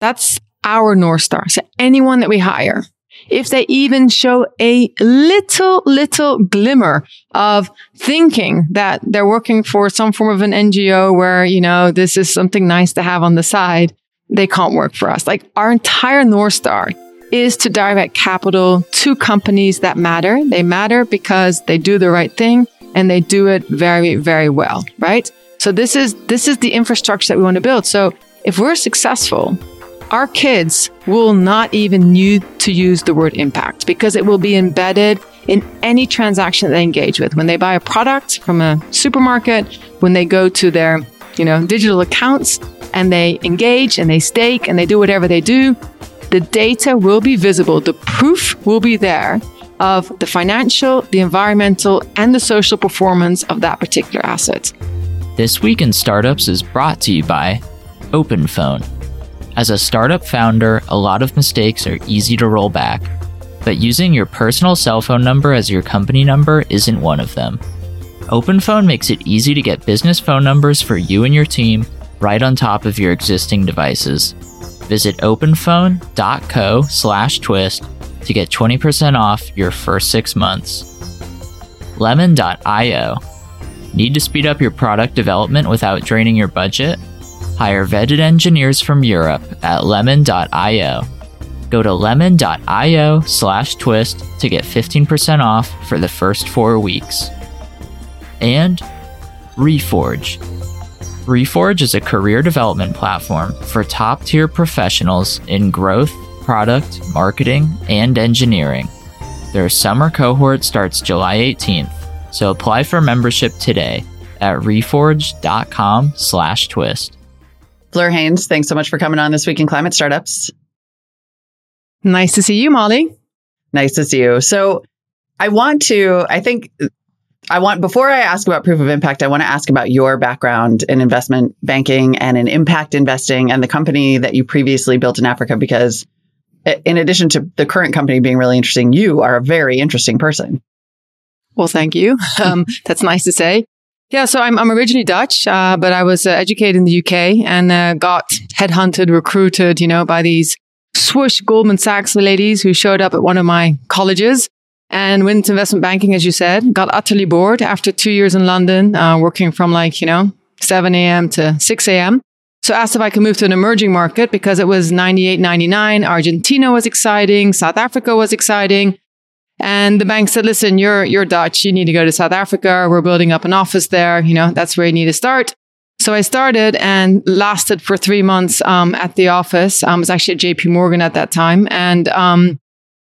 That's our North Star. So anyone that we hire, if they even show a little, little glimmer of thinking that they're working for some form of an NGO where, you know, this is something nice to have on the side, they can't work for us. Like our entire North Star is to direct capital to companies that matter. They matter because they do the right thing and they do it very, very well, right? So this is, this is the infrastructure that we want to build. So if we're successful, our kids will not even need to use the word impact because it will be embedded in any transaction they engage with. When they buy a product from a supermarket, when they go to their, you know, digital accounts and they engage and they stake and they do whatever they do, the data will be visible. The proof will be there of the financial, the environmental, and the social performance of that particular asset. This Week in Startups is brought to you by OpenPhone. As a startup founder, a lot of mistakes are easy to roll back, but using your personal cell phone number as your company number isn't one of them. OpenPhone makes it easy to get business phone numbers for you and your team right on top of your existing devices. Visit openphone.co slash twist to get 20% off your first six months. Lemon.io. Need to speed up your product development without draining your budget? Hire vetted engineers from Europe at lemon.io. Go to lemon.io slash twist to get 15% off for the first four weeks. And Reforge. Reforge is a career development platform for top tier professionals in growth, product, marketing, and engineering. Their summer cohort starts July 18th, so apply for membership today at reforge.com slash twist. Fleur Heyns, thanks so much for coming on this week in climate startups. Nice to see you, Molly. Nice to see you. So I want to, I think I want, before I ask about proof of impact, I want to ask about your background in investment banking and in impact investing and the company that you previously built in Africa, because in addition to the current company being really interesting, you are a very interesting person. Well, thank you. Um, that's nice to say. Yeah, so I'm, I'm originally Dutch, uh, but I was uh, educated in the UK and uh, got headhunted, recruited, you know, by these swoosh Goldman Sachs ladies who showed up at one of my colleges and went into investment banking, as you said. Got utterly bored after two years in London, uh, working from like, you know, 7 a.m. to 6 a.m. So asked if I could move to an emerging market because it was 98, 99. Argentina was exciting. South Africa was exciting. And the bank said, listen, you're, you're Dutch. You need to go to South Africa. We're building up an office there. You know, that's where you need to start. So I started and lasted for three months um, at the office. Um, I was actually at JP Morgan at that time and um,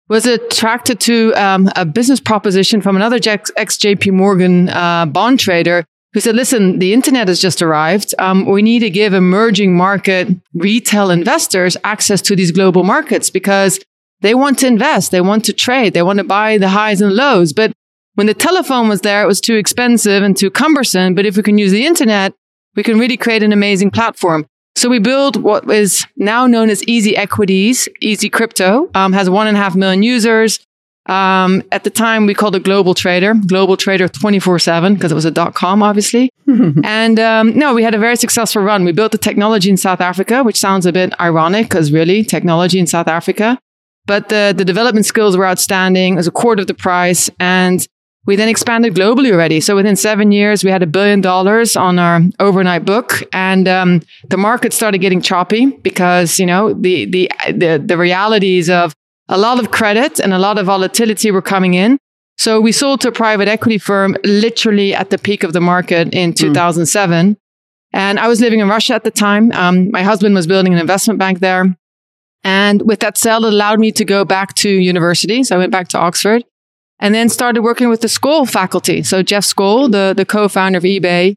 was attracted to um, a business proposition from another ex JP Morgan uh, bond trader who said, listen, the internet has just arrived. Um, we need to give emerging market retail investors access to these global markets because they want to invest, they want to trade, they want to buy the highs and lows. But when the telephone was there, it was too expensive and too cumbersome. But if we can use the internet, we can really create an amazing platform. So we build what is now known as Easy Equities. Easy Crypto um, has one and a half million users. Um, at the time, we called it Global Trader, Global Trader 24 7, because it was a dot com, obviously. and um, no, we had a very successful run. We built the technology in South Africa, which sounds a bit ironic because really, technology in South Africa. But the, the development skills were outstanding. It was a quarter of the price. And we then expanded globally already. So within seven years, we had a billion dollars on our overnight book, and um, the market started getting choppy because you know the, the the the realities of a lot of credit and a lot of volatility were coming in. So we sold to a private equity firm literally at the peak of the market in 2007. Mm. And I was living in Russia at the time. Um, my husband was building an investment bank there. And with that sale, it allowed me to go back to university. So I went back to Oxford and then started working with the Skoll faculty. So Jeff Skoll, the, the co-founder of eBay,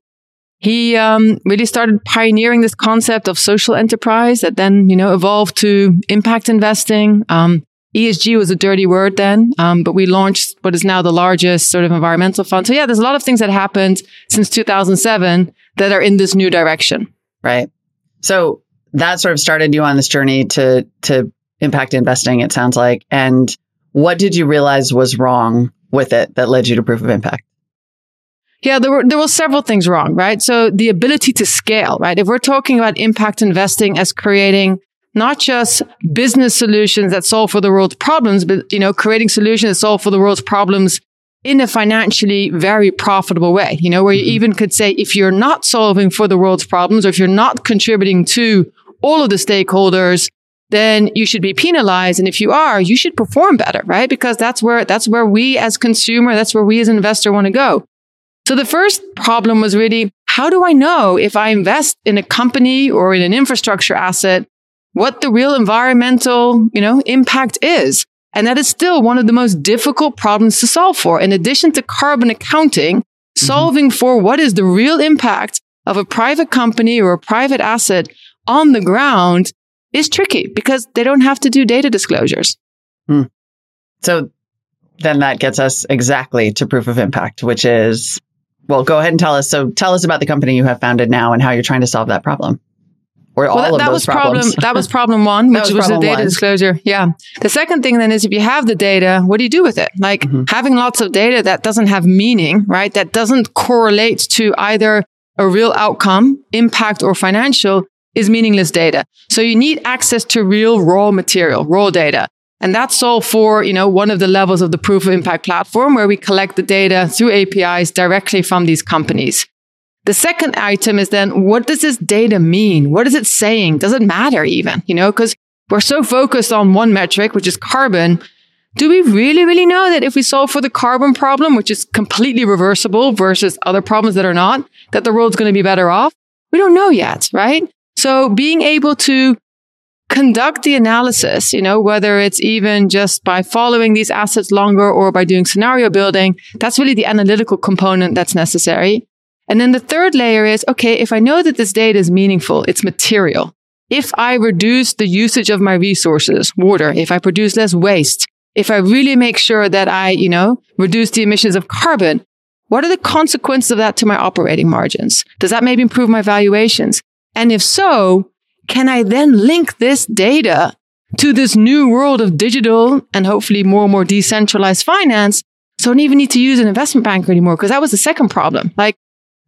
he um, really started pioneering this concept of social enterprise that then, you know, evolved to impact investing. Um, ESG was a dirty word then, um, but we launched what is now the largest sort of environmental fund. So yeah, there's a lot of things that happened since 2007 that are in this new direction. Right. So that sort of started you on this journey to to impact investing. It sounds like, and what did you realize was wrong with it that led you to proof of impact? Yeah, there were there were several things wrong, right? So the ability to scale, right? If we're talking about impact investing as creating not just business solutions that solve for the world's problems, but, you know, creating solutions that solve for the world's problems in a financially very profitable way, you know, where you mm-hmm. even could say if you're not solving for the world's problems or if you're not contributing to all of the stakeholders, then you should be penalized. And if you are, you should perform better, right? Because that's where, that's where we as consumer, that's where we as investor want to go. So the first problem was really, how do I know if I invest in a company or in an infrastructure asset, what the real environmental, you know, impact is? And that is still one of the most difficult problems to solve for. In addition to carbon accounting, mm-hmm. solving for what is the real impact of a private company or a private asset on the ground is tricky because they don't have to do data disclosures. Hmm. So then that gets us exactly to proof of impact, which is, well, go ahead and tell us. So tell us about the company you have founded now and how you're trying to solve that problem. Or well, all that, of those was problems. problem. That was problem one, which was, was the data one. disclosure. Yeah. The second thing then is if you have the data, what do you do with it? Like mm-hmm. having lots of data that doesn't have meaning, right? That doesn't correlate to either a real outcome, impact, or financial is meaningless data. So you need access to real raw material, raw data. And that's all for, you know, one of the levels of the proof of impact platform where we collect the data through APIs directly from these companies. The second item is then what does this data mean? What is it saying? Does it matter even? You know, because we're so focused on one metric, which is carbon. Do we really, really know that if we solve for the carbon problem, which is completely reversible versus other problems that are not, that the world's going to be better off? We don't know yet, right? So being able to conduct the analysis, you know, whether it's even just by following these assets longer or by doing scenario building, that's really the analytical component that's necessary. And then the third layer is, okay, if I know that this data is meaningful, it's material. If I reduce the usage of my resources, water, if I produce less waste, if I really make sure that I, you know, reduce the emissions of carbon, what are the consequences of that to my operating margins? Does that maybe improve my valuations? And if so, can I then link this data to this new world of digital and hopefully more and more decentralized finance? So I don't even need to use an investment banker anymore because that was the second problem. Like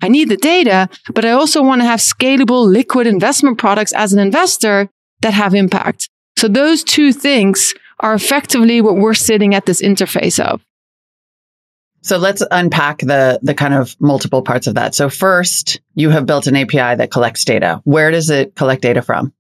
I need the data, but I also want to have scalable liquid investment products as an investor that have impact. So those two things are effectively what we're sitting at this interface of. So let's unpack the the kind of multiple parts of that. So first, you have built an API that collects data. Where does it collect data from?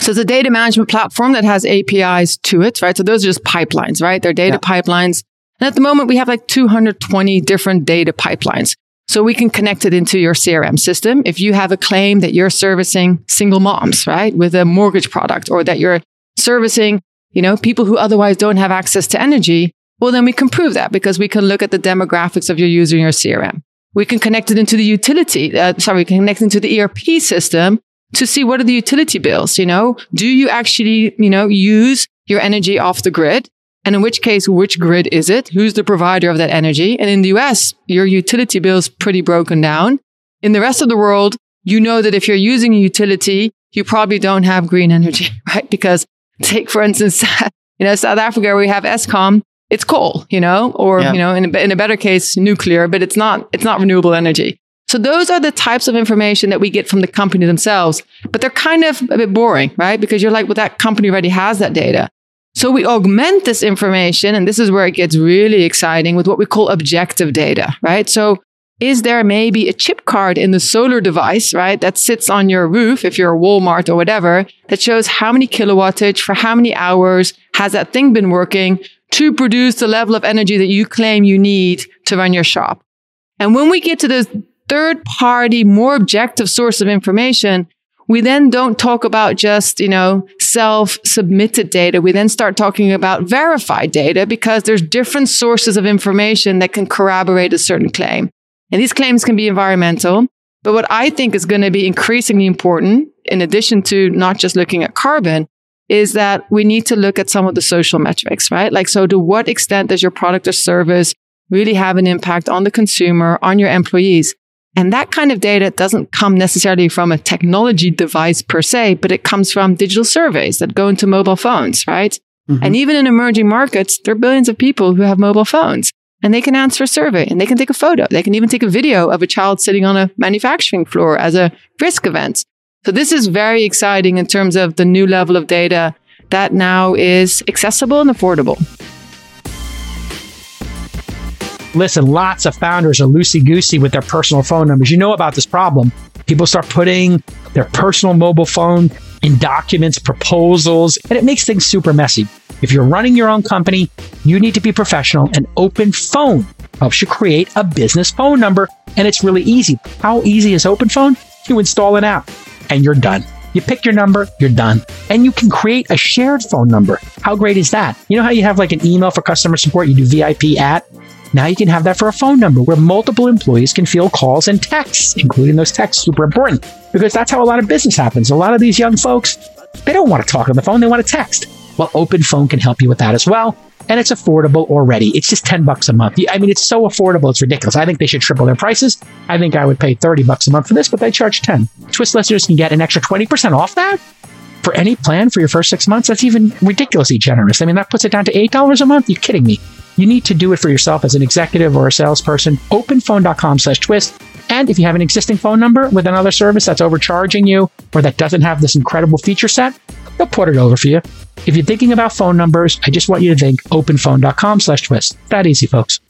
So it's a data management platform that has APIs to it, right? So those are just pipelines, right? They're data yeah. pipelines. And at the moment, we have like 220 different data pipelines. So we can connect it into your CRM system. If you have a claim that you're servicing single moms, right, with a mortgage product or that you're servicing, you know, people who otherwise don't have access to energy, well, then we can prove that because we can look at the demographics of your user in your CRM. We can connect it into the utility. Uh, sorry, we can connect into the ERP system to see what are the utility bills. You know, do you actually, you know, use your energy off the grid? And in which case, which grid is it? Who's the provider of that energy? And in the US, your utility bill is pretty broken down. In the rest of the world, you know that if you're using a utility, you probably don't have green energy, right? Because take, for instance, you know, South Africa, we have Eskom it's coal, you know, or, yeah. you know, in a, in a better case, nuclear, but it's not, it's not renewable energy. So those are the types of information that we get from the company themselves, but they're kind of a bit boring, right? Because you're like, well, that company already has that data. So we augment this information, and this is where it gets really exciting with what we call objective data, right? So is there maybe a chip card in the solar device, right? That sits on your roof, if you're a Walmart or whatever, that shows how many kilowattage for how many hours has that thing been working to produce the level of energy that you claim you need to run your shop. And when we get to this third party, more objective source of information, we then don't talk about just, you know, self submitted data. We then start talking about verified data because there's different sources of information that can corroborate a certain claim. And these claims can be environmental. But what I think is going to be increasingly important, in addition to not just looking at carbon, is that we need to look at some of the social metrics, right? Like, so to what extent does your product or service really have an impact on the consumer, on your employees? And that kind of data doesn't come necessarily from a technology device per se, but it comes from digital surveys that go into mobile phones, right? Mm-hmm. And even in emerging markets, there are billions of people who have mobile phones and they can answer a survey and they can take a photo. They can even take a video of a child sitting on a manufacturing floor as a risk event. So this is very exciting in terms of the new level of data that now is accessible and affordable. Listen, lots of founders are loosey goosey with their personal phone numbers. You know about this problem. People start putting their personal mobile phone in documents, proposals, and it makes things super messy. If you're running your own company, you need to be professional and Open Phone helps you create a business phone number. And it's really easy. How easy is Open Phone? You install an app and you're done. You pick your number, you're done. And you can create a shared phone number. How great is that? You know how you have like an email for customer support, you do VIP at? Now you can have that for a phone number where multiple employees can field calls and texts, including those texts super important because that's how a lot of business happens. A lot of these young folks, they don't want to talk on the phone, they want to text. Well, Open Phone can help you with that as well. And it's affordable already. It's just 10 bucks a month. I mean, it's so affordable. It's ridiculous. I think they should triple their prices. I think I would pay 30 bucks a month for this, but they charge 10. Twist listeners can get an extra 20% off that for any plan for your first six months. That's even ridiculously generous. I mean, that puts it down to $8 a month. You're kidding me. You need to do it for yourself as an executive or a salesperson. Openphone.com slash twist. And if you have an existing phone number with another service that's overcharging you or that doesn't have this incredible feature set, they'll port it over for you. If you're thinking about phone numbers, I just want you to think openphone.com slash twist. That easy, folks.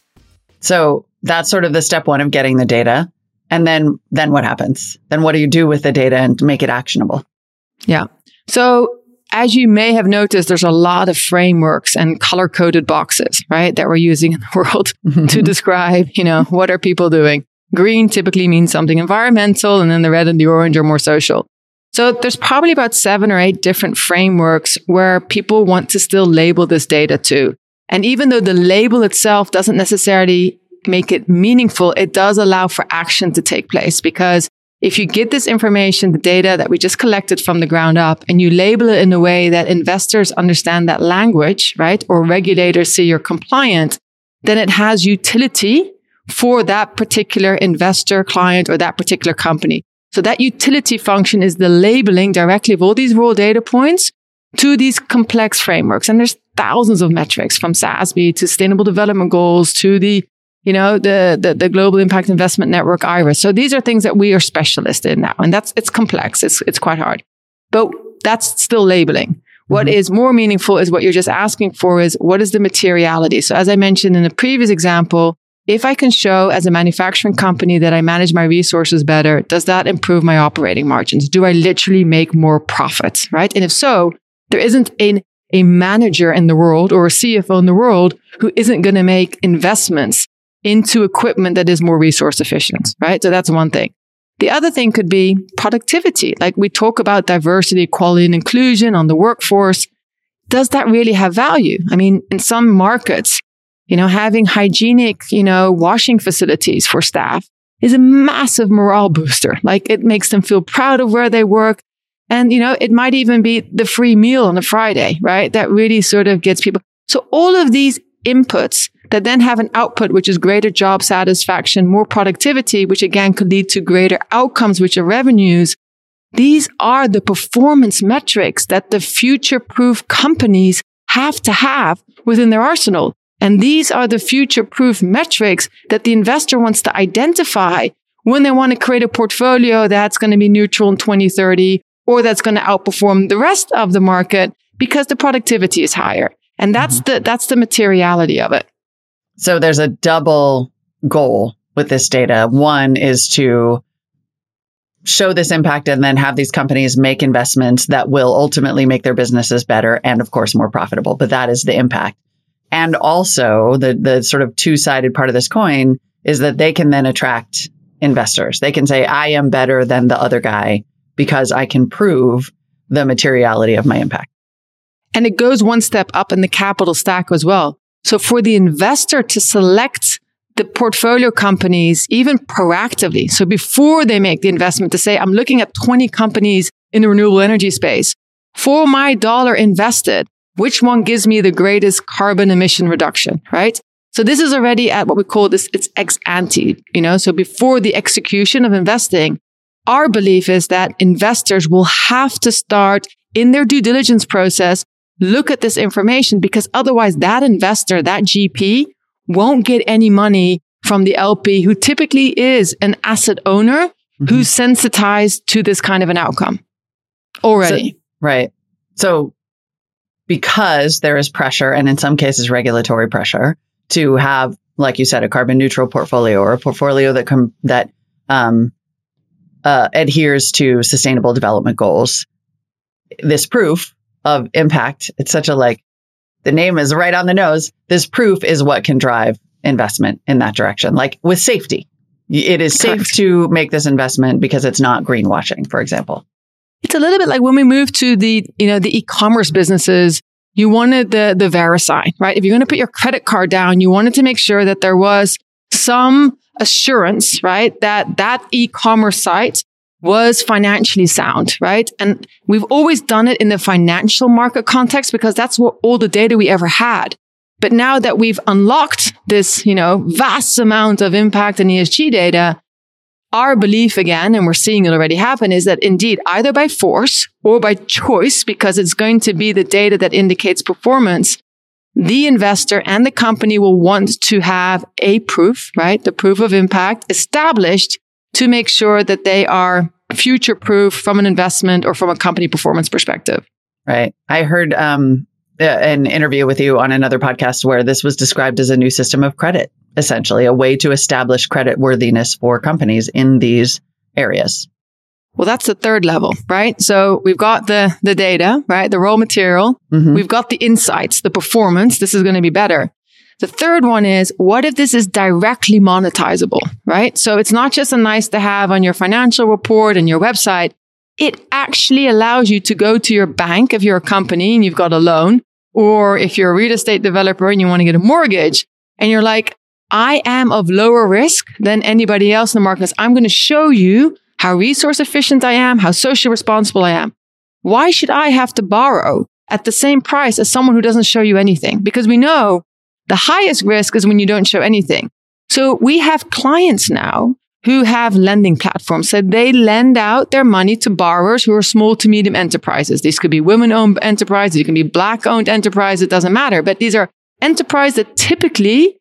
So that's sort of the step one of getting the data. And then, then what happens? Then what do you do with the data and make it actionable? Yeah. So as you may have noticed, there's a lot of frameworks and color coded boxes, right? That we're using in the world to describe, you know, what are people doing? Green typically means something environmental and then the red and the orange are more social. So there's probably about seven or eight different frameworks where people want to still label this data to. And even though the label itself doesn't necessarily make it meaningful, it does allow for action to take place because if you get this information, the data that we just collected from the ground up, and you label it in a way that investors understand that language, right? Or regulators see you're compliant, then it has utility for that particular investor, client, or that particular company. So that utility function is the labeling directly of all these raw data points to these complex frameworks. And there's thousands of metrics from SASB to sustainable development goals to the, you know, the, the, the global impact investment network IRIS. So these are things that we are specialists in now. And that's, it's complex. It's, it's quite hard, but that's still labeling. What mm-hmm. is more meaningful is what you're just asking for is what is the materiality? So as I mentioned in the previous example, if I can show as a manufacturing company that I manage my resources better, does that improve my operating margins? Do I literally make more profits? Right. And if so, there isn't a, a manager in the world or a CFO in the world who isn't going to make investments into equipment that is more resource efficient. Right. So that's one thing. The other thing could be productivity. Like we talk about diversity, equality, and inclusion on the workforce. Does that really have value? I mean, in some markets, you know, having hygienic, you know, washing facilities for staff is a massive morale booster. Like it makes them feel proud of where they work. And, you know, it might even be the free meal on a Friday, right? That really sort of gets people. So all of these inputs that then have an output, which is greater job satisfaction, more productivity, which again could lead to greater outcomes, which are revenues. These are the performance metrics that the future proof companies have to have within their arsenal. And these are the future proof metrics that the investor wants to identify when they want to create a portfolio that's going to be neutral in 2030 or that's going to outperform the rest of the market because the productivity is higher. And that's mm-hmm. the, that's the materiality of it. So there's a double goal with this data. One is to show this impact and then have these companies make investments that will ultimately make their businesses better and of course more profitable. But that is the impact. And also the, the sort of two sided part of this coin is that they can then attract investors. They can say, I am better than the other guy because I can prove the materiality of my impact. And it goes one step up in the capital stack as well. So for the investor to select the portfolio companies even proactively. So before they make the investment to say, I'm looking at 20 companies in the renewable energy space for my dollar invested which one gives me the greatest carbon emission reduction, right? So this is already at what we call this, it's ex ante, you know, so before the execution of investing, our belief is that investors will have to start in their due diligence process, look at this information because otherwise that investor, that GP won't get any money from the LP who typically is an asset owner Mhm. who's sensitized to this kind of an outcome already. Right. So, because there is pressure, and in some cases, regulatory pressure, to have, like you said, a carbon neutral portfolio or a portfolio that com- that um, uh, adheres to sustainable development goals. This proof of impact, it's such a like, the name is right on the nose. This proof is what can drive investment in that direction, like with safety. It is safe Correct. to make this investment because it's not greenwashing, for example. It's a little bit like when we moved to the, you know, the e-commerce businesses, you wanted the, the VeriSign, right? If you're going to put your credit card down, you wanted to make sure that there was some assurance, right? That that e-commerce site was financially sound, right? And we've always done it in the financial market context because that's what all the data we ever had. But now that we've unlocked this, you know, vast amount of impact and ESG data, our belief again, and we're seeing it already happen, is that indeed, either by force or by choice, because it's going to be the data that indicates performance, the investor and the company will want to have a proof, right? The proof of impact established to make sure that they are future proof from an investment or from a company performance perspective. Right. I heard um, an interview with you on another podcast where this was described as a new system of credit, essentially a way to establish credit worthiness for companies in these areas. Well, that's the third level, right? So we've got the, the data, right? The raw material. Mhm. We've got the insights, the performance. This is going to be better. The third one is what if this is directly monetizable, right? So it's not just a nice to have on your financial report and your website. It actually allows you to go to your bank if you're a company and you've got a loan, or if you're a real estate developer and you want to get a mortgage and you're like, I am of lower risk than anybody else in the market. I'm going to show you how resource efficient I am, how socially responsible I am. Why should I have to borrow at the same price as someone who doesn't show you anything? Because we know the highest risk is when you don't show anything. So we have clients now who have lending platforms. So they lend out their money to borrowers who are small to medium enterprises. These could be women owned enterprises. It can be black owned enterprises. It doesn't matter. But these are enterprises that typically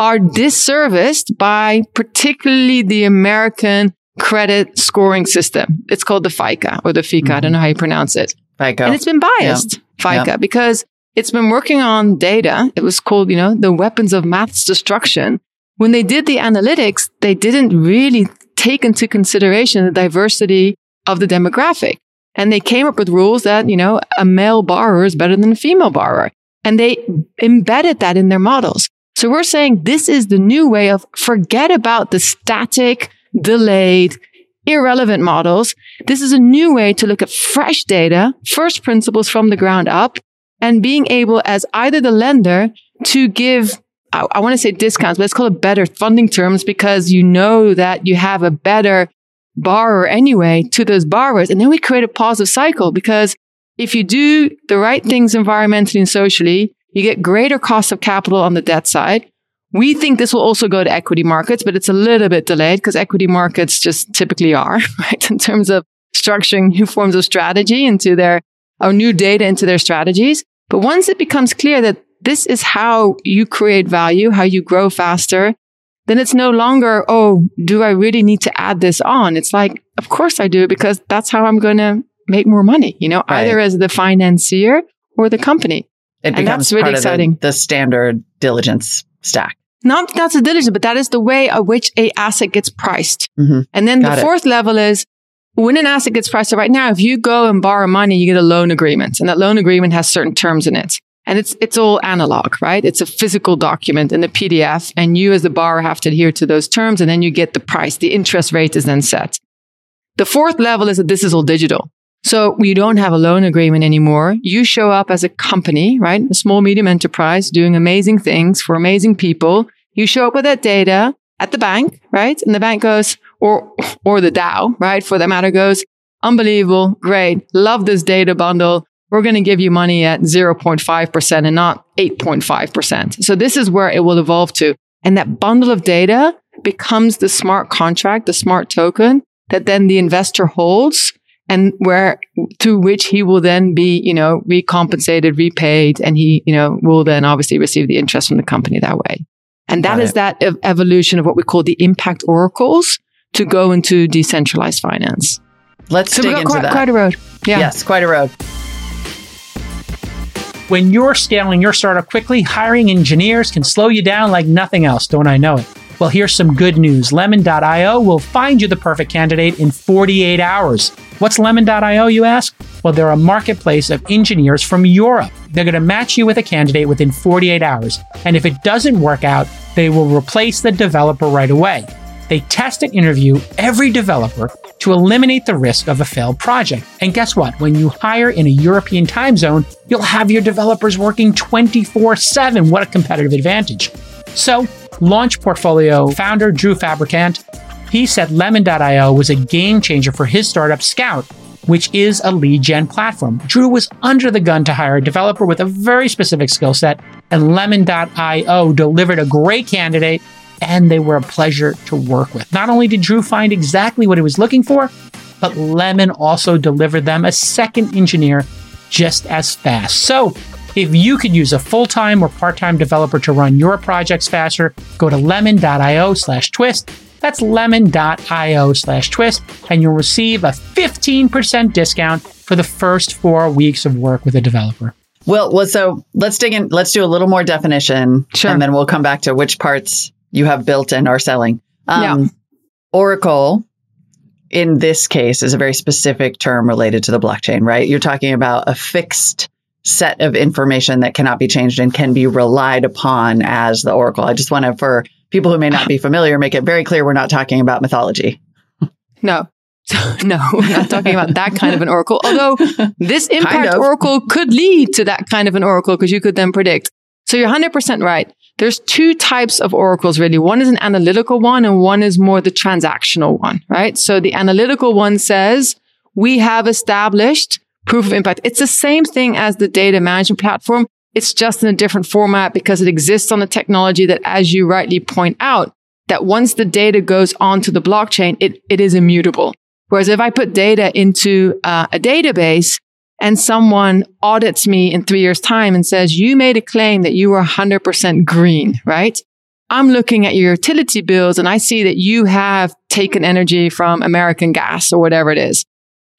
are disserviced by particularly the American credit scoring system. It's called the FICA or the FICA. I don't mm-hmm. know how you pronounce it. FICO. And it's been biased, FICA, because it's been working on data. It was called, you know, the weapons of maths destruction. When they did the analytics, they didn't really take into consideration the diversity of the demographic. And they came up with rules that, you know, a male borrower is better than a female borrower. And they embedded that in their models. So we're saying this is the new way of forget about the static, delayed, irrelevant models. This is a new way to look at fresh data, first principles from the ground up, and being able as either the lender to give, I, I want to say discounts, but let's call it better funding terms because you know that you have a better borrower anyway to those borrowers. And then we create a positive cycle because if you do the right things environmentally and socially, you get greater cost of capital on the debt side. We think this will also go to equity markets, but it's a little bit delayed because equity markets just typically are, right? In terms of structuring new forms of strategy into their, or new data into their strategies. But once it becomes clear that this is how you create value, how you grow faster, then it's no longer, oh, do I really need to add this on? It's like, of course I do, because that's how I'm going to make more money, you know, Right. either as the financier or the company. It and becomes that's really part of the- the standard diligence stack. Not that's a diligence, but that is the way at which a asset gets priced. Mhm. And then Got the it. fourth level is when an asset gets priced. So right now, if you go and borrow money, you get a loan agreement, and that loan agreement has certain terms in it. And it's it's all analog, right? It's a physical document in a PDF, and you as the borrower have to adhere to those terms, and then you get the price. The interest rate is then set. The fourth level is that this is all digital. So you don't have a loan agreement anymore. You show up as a company, right? A small, medium enterprise doing amazing things for amazing people. You show up with that data at the bank, right? And the bank goes, or, or the DAO, right? For that matter goes, unbelievable. Great. Love this data bundle. We're going to give you money at 0.5% and not 8.5%. So this is where it will evolve to. And that bundle of data becomes the smart contract, the smart token that then the investor holds and where to which he will then be, you know, recompensated, repaid, and he, you know, will then obviously receive the interest from the company that way. And that Got is it. that ev- evolution of what we call the impact oracles to go into decentralized finance. Let's So dig we into quite, that. quite a road. Yeah. Yes, quite a road. When you're scaling your startup quickly, hiring engineers can slow you down like nothing else. Don't I know it? Well, here's some good news. Lemon.io will find you the perfect candidate in 48 hours. What's Lemon.io, you ask? Well, they're a marketplace of engineers from Europe. They're going to match you with a candidate within 48 hours. And if it doesn't work out, they will replace the developer right away. They test and interview every developer to eliminate the risk of a failed project. And guess what? When you hire in a European time zone, you'll have your developers working 24 7. What a competitive advantage. So, Launch Portfolio founder Drew Fabricant, he said Lemon.io was a game changer for his startup Scout, which is a lead gen platform. Drew was under the gun to hire a developer with a very specific skill set, and Lemon.io delivered a great candidate and they were a pleasure to work with. Not only did Drew find exactly what he was looking for, but Lemon also delivered them a second engineer just as fast. So, if you could use a full-time or part-time developer to run your projects faster, go to lemon.io slash twist. That's lemon.io slash twist, and you'll receive a 15% discount for the first four weeks of work with a developer. Well, well, so let's dig in. Let's do a little more definition, Sure. and then we'll come back to which parts you have built and are selling. Um, Yeah. Oracle, in this case, is a very specific term related to the blockchain, right? You're talking about a fixed set of information that cannot be changed and can be relied upon as the Oracle. I just want to, for people who may not be familiar, make it very clear we're not talking about mythology. No. no, we're not talking about that kind of an oracle. Although this impact of. oracle could lead to that kind of an oracle because you could then predict. So you're 100% right. There's two types of oracles really. One is an analytical one and one is more the transactional one, right? So the analytical one says we have established proof of impact. It's the same thing as the data management platform. It's just in a different format because it exists on a technology that, as you rightly point out, that once the data goes onto the blockchain, it, it is immutable. Whereas if I put data into uh, a database and someone audits me in three years time and says, you made a claim that you were 100% green, right? I'm looking at your utility bills and I see that you have taken energy from American gas or whatever it is.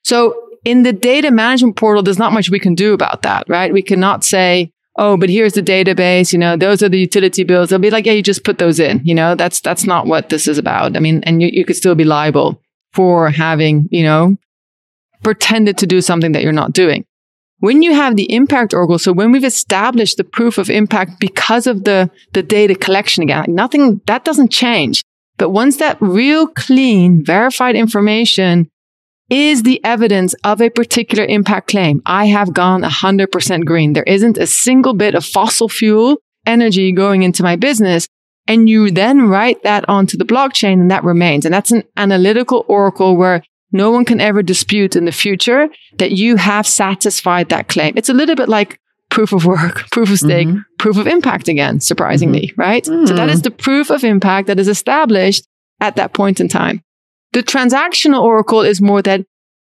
So in the data management portal, there's not much we can do about that, right? We cannot say, oh, but here's the database, you know, those are the utility bills. They'll be like, yeah, you just put those in, you know, that's, that's not what this is about. I mean, and you, you could still be liable for having, you know, pretended to do something that you're not doing. When you have the impact oracle, so when we've established the proof of impact because of the, the data collection again, like nothing, that doesn't change. But once that real clean verified information is the evidence of a particular impact claim, I have gone 100% green. There isn't a single bit of fossil fuel energy going into my business. And you then write that onto the blockchain and that remains. And that's an analytical oracle where no one can ever dispute in the future that you have satisfied that claim. It's a little bit like proof of work, proof of stake, Mhm. proof of impact again, surprisingly, right? So that Mm. is the proof of impact that is established at that point in time. The transactional oracle is more that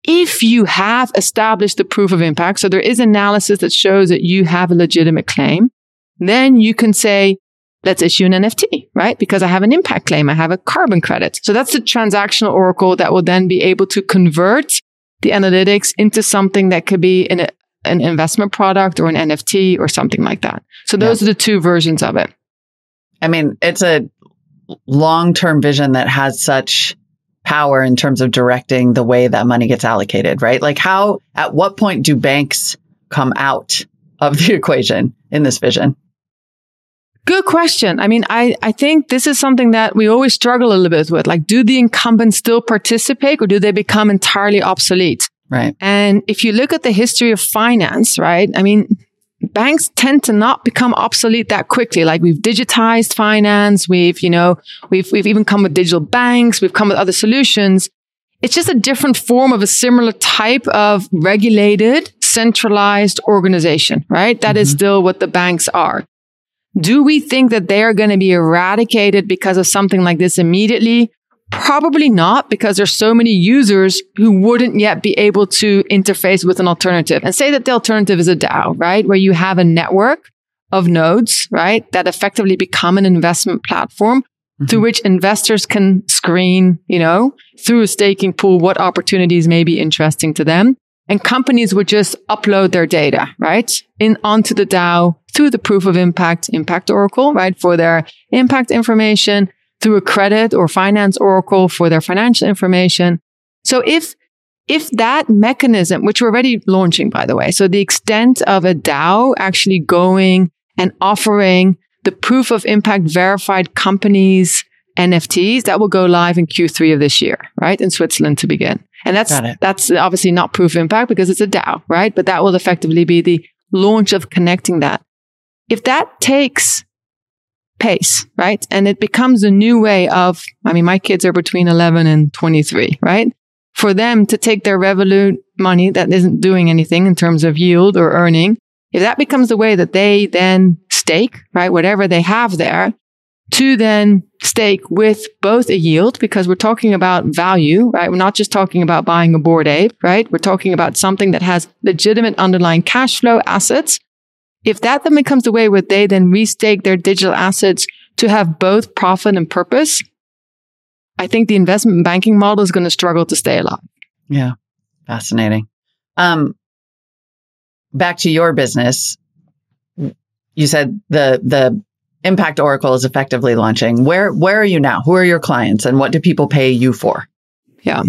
if you have established the proof of impact, so there is analysis that shows that you have a legitimate claim, then you can say, let's issue an NFT, right? Because I have an impact claim. I have a carbon credit. So that's the transactional oracle that will then be able to convert the analytics into something that could be an, an investment product or an NFT or something like that. So those are the two versions of it. I mean, it's a long term vision that has such power in terms of directing the way that money gets allocated, right? Like, how, at what point do banks come out of the equation in this vision? Good question. I mean, I, I think this is something that we always struggle a little bit with. Like, do the incumbents still participate or do they become entirely obsolete? Right. And if you look at the history of finance, right? I mean, banks tend to not become obsolete that quickly. Like we've digitized finance. We've, you know, we've, we've even come with digital banks. We've come with other solutions. It's just a different form of a similar type of regulated, centralized organization, right? That is mm-hmm. still what the banks are. Do we think that they are going to be eradicated because of something like this immediately? Probably not, because there's so many users who wouldn't yet be able to interface with an alternative. And say that the alternative is a DAO, right? Where you have a network of nodes, right? That effectively become an investment platform mm-hmm. through which investors can screen, you know, through a staking pool, what opportunities may be interesting to them. And companies would just upload their data, right? In onto the DAO through the proof of impact, impact oracle, right? For their impact information through a credit or finance oracle for their financial information. So if, if that mechanism, which we're already launching, by the way, so the extent of a DAO actually going and offering the proof of impact verified companies NFTs that will go live in Q3 of this year, right? In Switzerland to begin. And that's, that's obviously not proof of impact because it's a DAO, right? But that will effectively be the launch of connecting that. If that takes pace, right? And it becomes a new way of, I mean, my kids are between 11 and 23, right? For them to take their Revolut money that isn't doing anything in terms of yield or earning, if that becomes the way that they then stake, right? Whatever they have there, to then stake with both a yield because we're talking about value, right? We're not just talking about buying a Bored Ape, right? We're talking about something that has legitimate underlying cash flow assets. If that then becomes the way where they then restake their digital assets to have both profit and purpose, I think the investment banking model is going to struggle to stay alive. Yeah. Fascinating. Um, back to your business. You said the, the Impact Oracle is effectively launching. Where where are you now? Who are your clients and what do people pay you for? Yeah.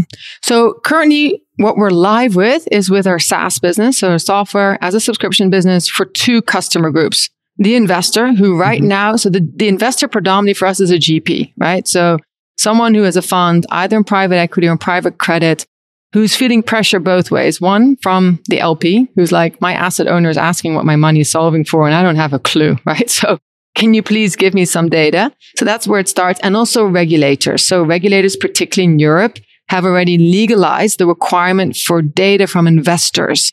So currently what we're live with is with our SaaS business, so software as a subscription business for two customer groups. The investor who right mm-hmm. now, so the, the investor predominantly for us is a GP, right? So someone who has a fund either in private equity or in private credit who's feeling pressure both ways. One from the LP who's like, my asset owner is asking what my money is solving for and I don't have a clue, right? So can you please give me some data? So that's where it starts. And also regulators. So regulators, particularly in Europe, have already legalized the requirement for data from investors.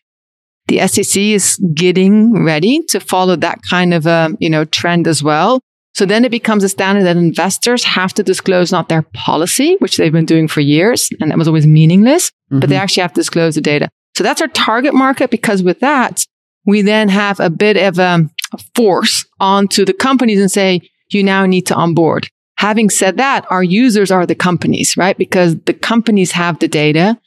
The SEC is getting ready to follow that kind of a, you know, trend as well. So then it becomes a standard that investors have to disclose not their policy, which they've been doing for years. And that was always meaningless, mm-hmm. but they mm-hmm. actually have to disclose the data. So that's our target market because with that, we then have a bit of a force onto the companies and say, you now need to onboard. Having said that, our users are the companies, right? Because the companies have the data.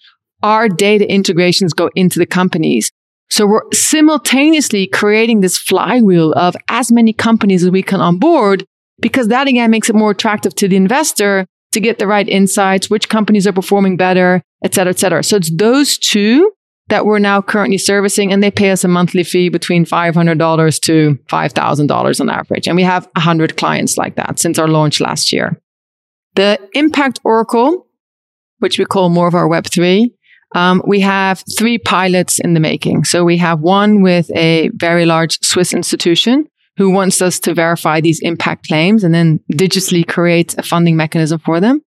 Our data integrations go into the companies. So we're simultaneously creating this flywheel of as many companies as we can onboard because that again makes it more attractive to the investor to get the right insights, which companies are performing better, et cetera, et cetera. So it's those two that we're now currently servicing and they pay us a monthly fee between $500 to $5,000 on average. And we have 100 clients like that since our launch last year. The Impact Oracle, which we call more of our Web3, um, we have three pilots in the making. So we have one with a very large Swiss institution who wants us to verify these impact claims and then digitally create a funding mechanism for them.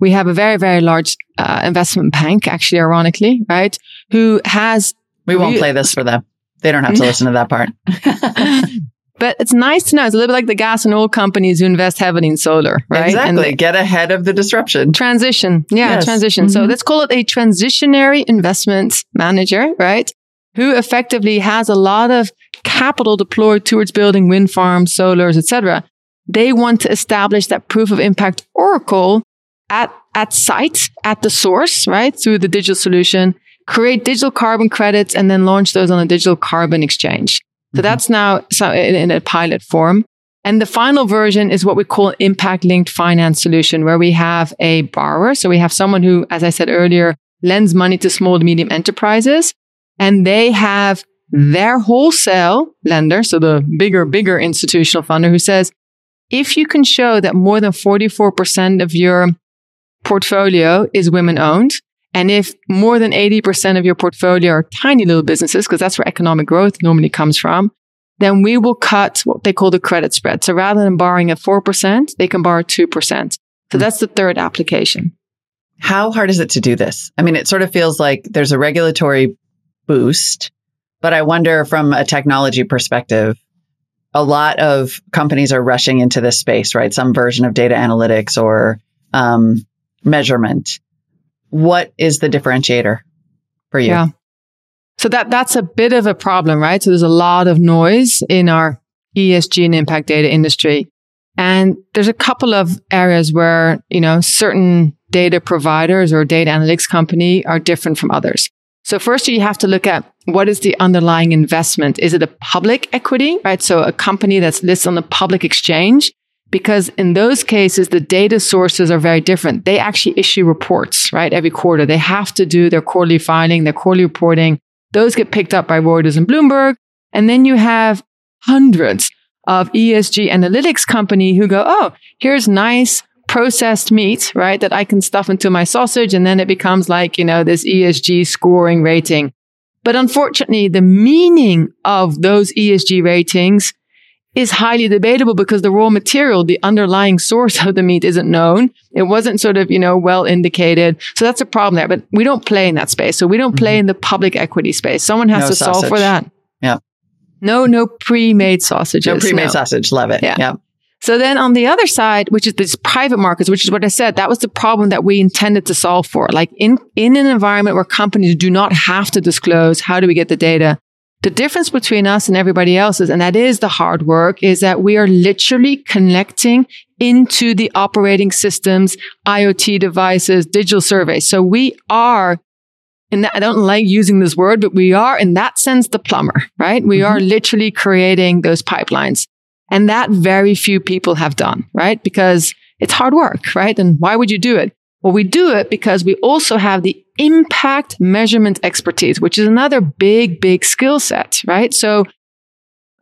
We have a very, very large uh, investment bank, actually, ironically, right? Who has. We won't re- play this for them. They don't have to listen to that part. but it's nice to know. It's a little bit like the gas and oil companies who invest heavily in solar, right? Exactly. And Get ahead of the disruption. Transition. Yeah, yes. transition. Mm-hmm. So let's call it a transitionary investment manager, right? Who effectively has a lot of capital deployed towards building wind farms, solars, etc. They want to establish that proof of impact oracle at, at site, at the source, right? Through the digital solution, create digital carbon credits and then launch those on a digital carbon exchange. So mm-hmm. that's now in a pilot form. And the final version is what we call impact linked finance solution, where we have a borrower. So we have someone who, as I said earlier, lends money to small to medium enterprises and they have their wholesale lender. So the bigger, bigger institutional funder who says, if you can show that more than 44% of your portfolio is women owned. And if more than 80% of your portfolio are tiny little businesses, because that's where economic growth normally comes from, then we will cut what they call the credit spread. So rather than borrowing at 4%, they can borrow 2%. So hmm. that's the third application. How hard is it to do this? I mean, it sort of feels like there's a regulatory boost, but I wonder from a technology perspective, a lot of companies are rushing into this space, right? Some version of data analytics or um, measurement. What is the differentiator for you? Yeah. So that that's a bit of a problem, right? So there's a lot of noise in our ESG and impact data industry. And there's a couple of areas where, you know, certain data providers or data analytics company are different from others. So first you have to look at what is the underlying investment? Is it a public equity, right? So a company that's listed on the public exchange because in those cases, the data sources are very different. They actually issue reports, right? Every quarter. They have to do their quarterly filing, their quarterly reporting. Those get picked up by Reuters and Bloomberg. And then you have hundreds of ESG analytics company who go, Oh, here's nice processed meat, right? That I can stuff into my sausage. And then it becomes like, you know, this ESG scoring rating. But unfortunately, the meaning of those ESG ratings is highly debatable because the raw material, the underlying source of the meat isn't known. It wasn't sort of, you know, well indicated. So that's a problem there, but we don't play in that space. So we don't play mm-hmm. in the public equity space. Someone has no to sausage. solve for that. Yeah. No, no pre-made sausages. No pre-made no. sausage. Love it. Yeah. yeah. So then on the other side, which is this private markets, which is what I said, that was the problem that we intended to solve for. Like in, in an environment where companies do not have to disclose, how do we get the data? The difference between us and everybody else is, and that is the hard work, is that we are literally connecting into the operating systems, IoT devices, digital surveys. So we are and I don't like using this word, but we are in that sense the plumber, right? We mm-hmm. are literally creating those pipelines. And that very few people have done, right? Because it's hard work, right? And why would you do it? Well, we do it because we also have the impact measurement expertise, which is another big, big skill set, right? So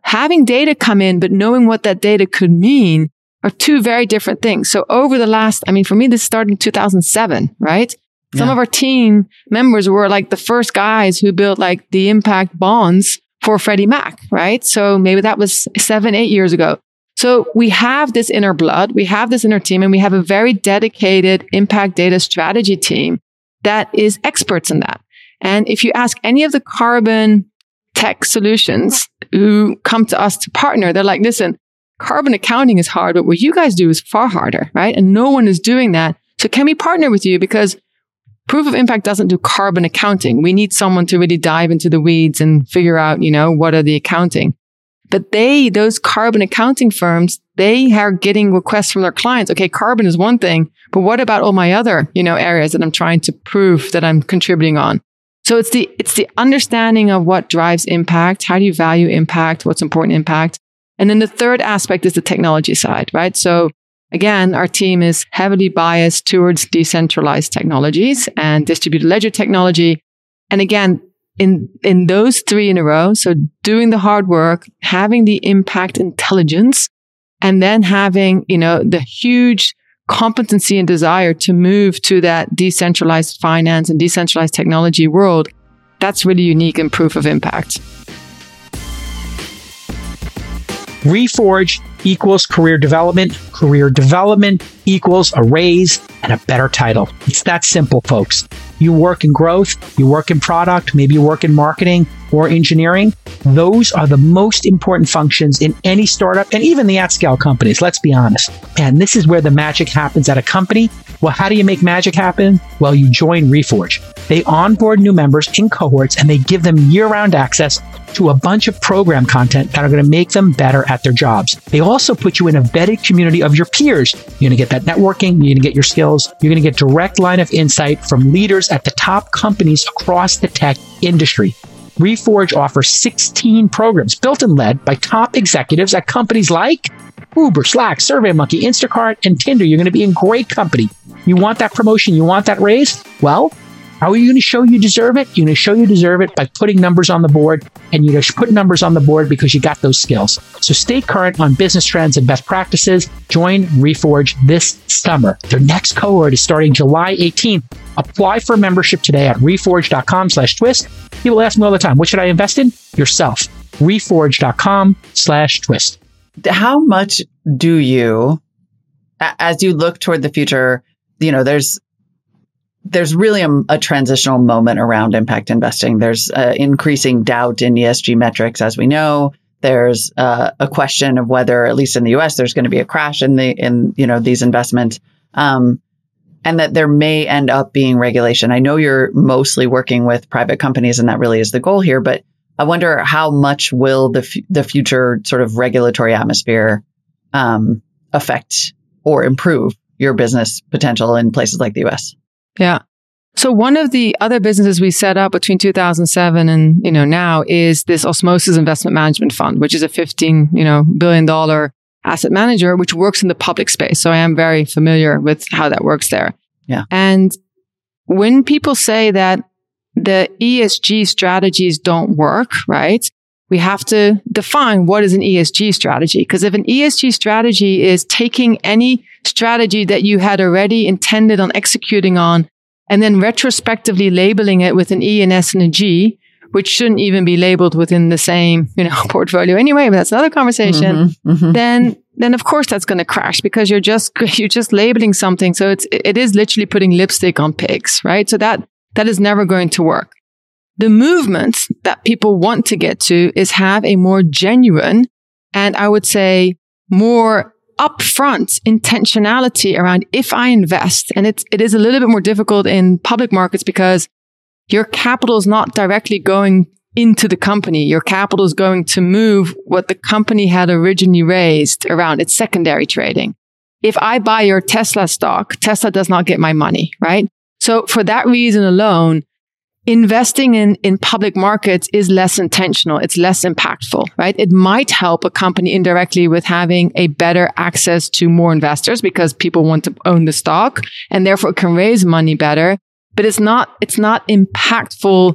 having data come in, but knowing what that data could mean are two very different things. So over the last, I mean, for me, this started in 2007, right? Some yeah. of our team members were like the first guys who built like the impact bonds for Freddie Mac, right? So maybe that was seven, eight years ago. So we have this inner blood, we have this inner team, and we have a very dedicated impact data strategy team that is experts in that. And if you ask any of the carbon tech solutions who come to us to partner, they're like, listen, carbon accounting is hard, but what you guys do is far harder, right? And no one is doing that. So can we partner with you? Because proof of impact doesn't do carbon accounting. We need someone to really dive into the weeds and figure out, you know, what are the accounting. But they, those carbon accounting firms, they are getting requests from their clients. Okay, carbon is one thing, but what about all my other, you know, areas that I'm trying to prove that I'm contributing on? So it's the, it's the understanding of what drives impact. How do you value impact? What's important impact? And then the third aspect is the technology side, right? So again, our team is heavily biased towards decentralized technologies and distributed ledger technology. And again, in in those three in a row. So doing the hard work having the impact intelligence and then having you know the huge competency and desire to move to that decentralized finance and decentralized technology world that's really unique and proof of impact. Reforge equals career development. Career development equals a raise and a better title. It's that simple folks you work in growth, you work in product, maybe you work in marketing or engineering. Those are the most important functions in any startup and even the at scale companies. Let's be honest. And this is where the magic happens at a company. Well, how do you make magic happen? Well, you join Reforge. They onboard new members in cohorts and they give them year round access to a bunch of program content that are going to make them better at their jobs. They also put you in a vetted community of your peers. You're going to get that networking, you're going to get your skills, you're going to get direct line of insight from leaders at the top companies across the tech industry. Reforge offers 16 programs built and led by top executives at companies like Uber, Slack, SurveyMonkey, Instacart, and Tinder. You're going to be in great company. You want that promotion? You want that raise? Well, how are you going to show you deserve it? You're going to show you deserve it by putting numbers on the board, and you're going to put numbers on the board because you got those skills. So stay current on business trends and best practices. Join Reforge this summer. Their next cohort is starting July 18th. Apply for membership today at reforge.com slash twist. People ask me all the time, what should I invest in? Yourself. Reforge.com slash twist. How much do you, as you look toward the future, you know, there's there's really a, a, transitional moment around impact investing. There's uh, increasing doubt in ESG metrics, as we know. There's uh, a question of whether, at least in the U.S., there's going to be a crash in the in you know these investments, um, and that there may end up being regulation. I know you're mostly working with private companies, and that really is the goal here. But I wonder how much will the f- the future sort of regulatory atmosphere um, affect or improve your business potential in places like the US. Yeah. So one of the other businesses we set up between 2007 and, you know, now is this Osmosis Investment Management Fund, which is a 15, you know, billion dollar asset manager, which works in the public space. So I am very familiar with how that works there. Yeah. And when people say that the ESG strategies don't work, right? We have to define what is an ESG strategy. Because if an ESG strategy is taking any strategy that you had already intended on executing on and then retrospectively labeling it with an E, an S, and a G, which shouldn't even be labeled within the same, you know, portfolio anyway, but that's another conversation, Mm-hmm, mhm. then then of course that's going to crash because you're just you're just labeling something. So it's it is literally putting lipstick on pigs, right? So that that is never going to work. The movement that people want to get to is have a more genuine and I would say more upfront intentionality around if I invest. And it's, it is a little bit more difficult in public markets because your capital is not directly going into the company. Your capital is going to move what the company had originally raised around its secondary trading. If I buy your Tesla stock, Tesla does not get my money, right? So for that reason alone, investing in, in public markets is less intentional. It's less impactful, right? It might help a company indirectly with having a better access to more investors because people want to own the stock and therefore can raise money better. But it's not, it's not impactful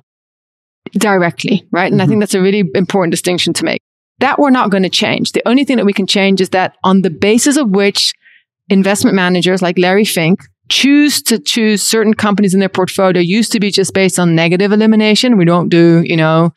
directly, right? And I think mm-hmm. that's a really important distinction to make. That we're not going to change. The only thing that we can change is that on the basis of which investment managers like Larry Fink choose to choose certain companies in their portfolio used to be just based on negative elimination. We don't do, you know,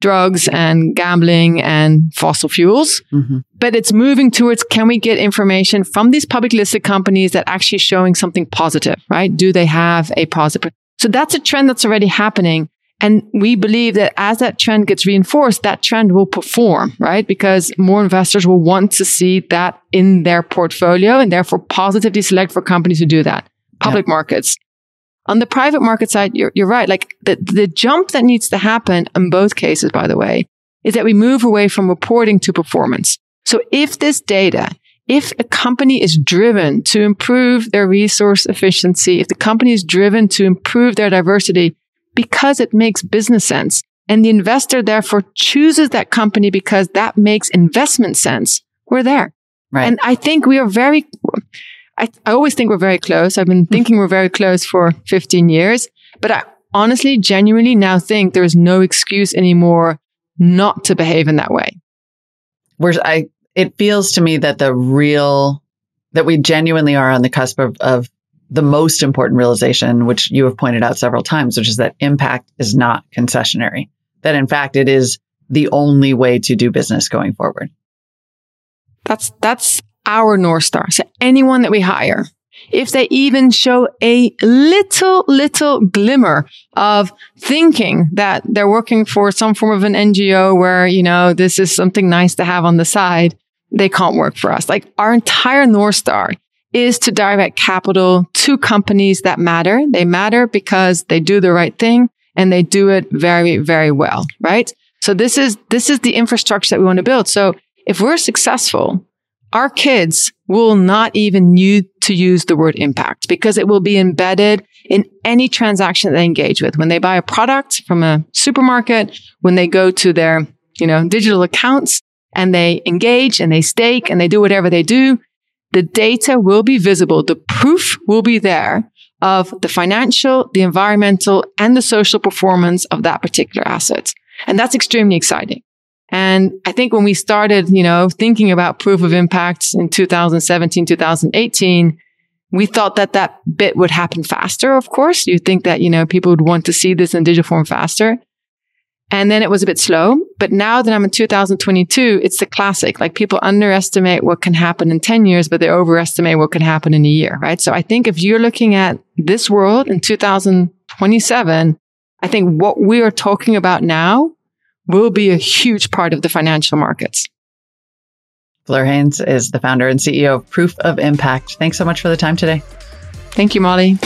drugs and gambling and fossil fuels. Mhm. But it's moving towards can we get information from these public listed companies that actually showing something positive, right? Do they have a positive? So that's a trend that's already happening. And we believe that as that trend gets reinforced, that trend will perform, right? Because more investors will want to see that in their portfolio and therefore positively select for companies who do that. Public markets. On the private market side, you're, you're right. Like the, the jump that needs to happen in both cases, by the way, is that we move away from reporting to performance. So if this data, if a company is driven to improve their resource efficiency, if the company is driven to improve their diversity because it makes business sense and the investor therefore chooses that company because that makes investment sense, we're there. Right. And I think we are very, I, I always think we're very close. I've been hmm. thinking we're very close for 15 years, but I honestly, genuinely now think there's no excuse anymore not to behave in that way. Whereas I, it feels to me that the real, that we genuinely are on the cusp of, of the most important realization, which you have pointed out several times, which is that impact is not concessionary. That in fact, it is the only way to do business going forward. That's, that's our North Star. So anyone that we hire, if they even show a little, little glimmer of thinking that they're working for some form of an NGO where, you know, this is something nice to have on the side, they can't work for us. Like our entire North Star is to direct capital to companies that matter. They matter because they do the right thing and they do it very, very well, right? So this is, this is the infrastructure that we want to build. So if we're successful, our kids will not even need to use the word impact because it will be embedded in any transaction they engage with. When they buy a product from a supermarket, when they go to their, you know, digital accounts and they engage and they stake and they do whatever they do, the data will be visible. The proof will be there of the financial, the environmental and the social performance of that particular asset. And that's extremely exciting. And I think when we started, you know, thinking about proof of impact in 2017, 2018, we thought that that bit would happen faster. Of course, you think that, you know, people would want to see this in digital form faster. And then it was a bit slow. But now that I'm in 2022, it's the classic. Like people underestimate what can happen in 10 years, but they overestimate what can happen in a year, right? So I think if you're looking at this world in 2027, I think what we are talking about now will be a huge part of the financial markets. Fleur Heyns is the founder and CEO of Proof of Impact. Thanks so much for the time today. Thank you, Molly.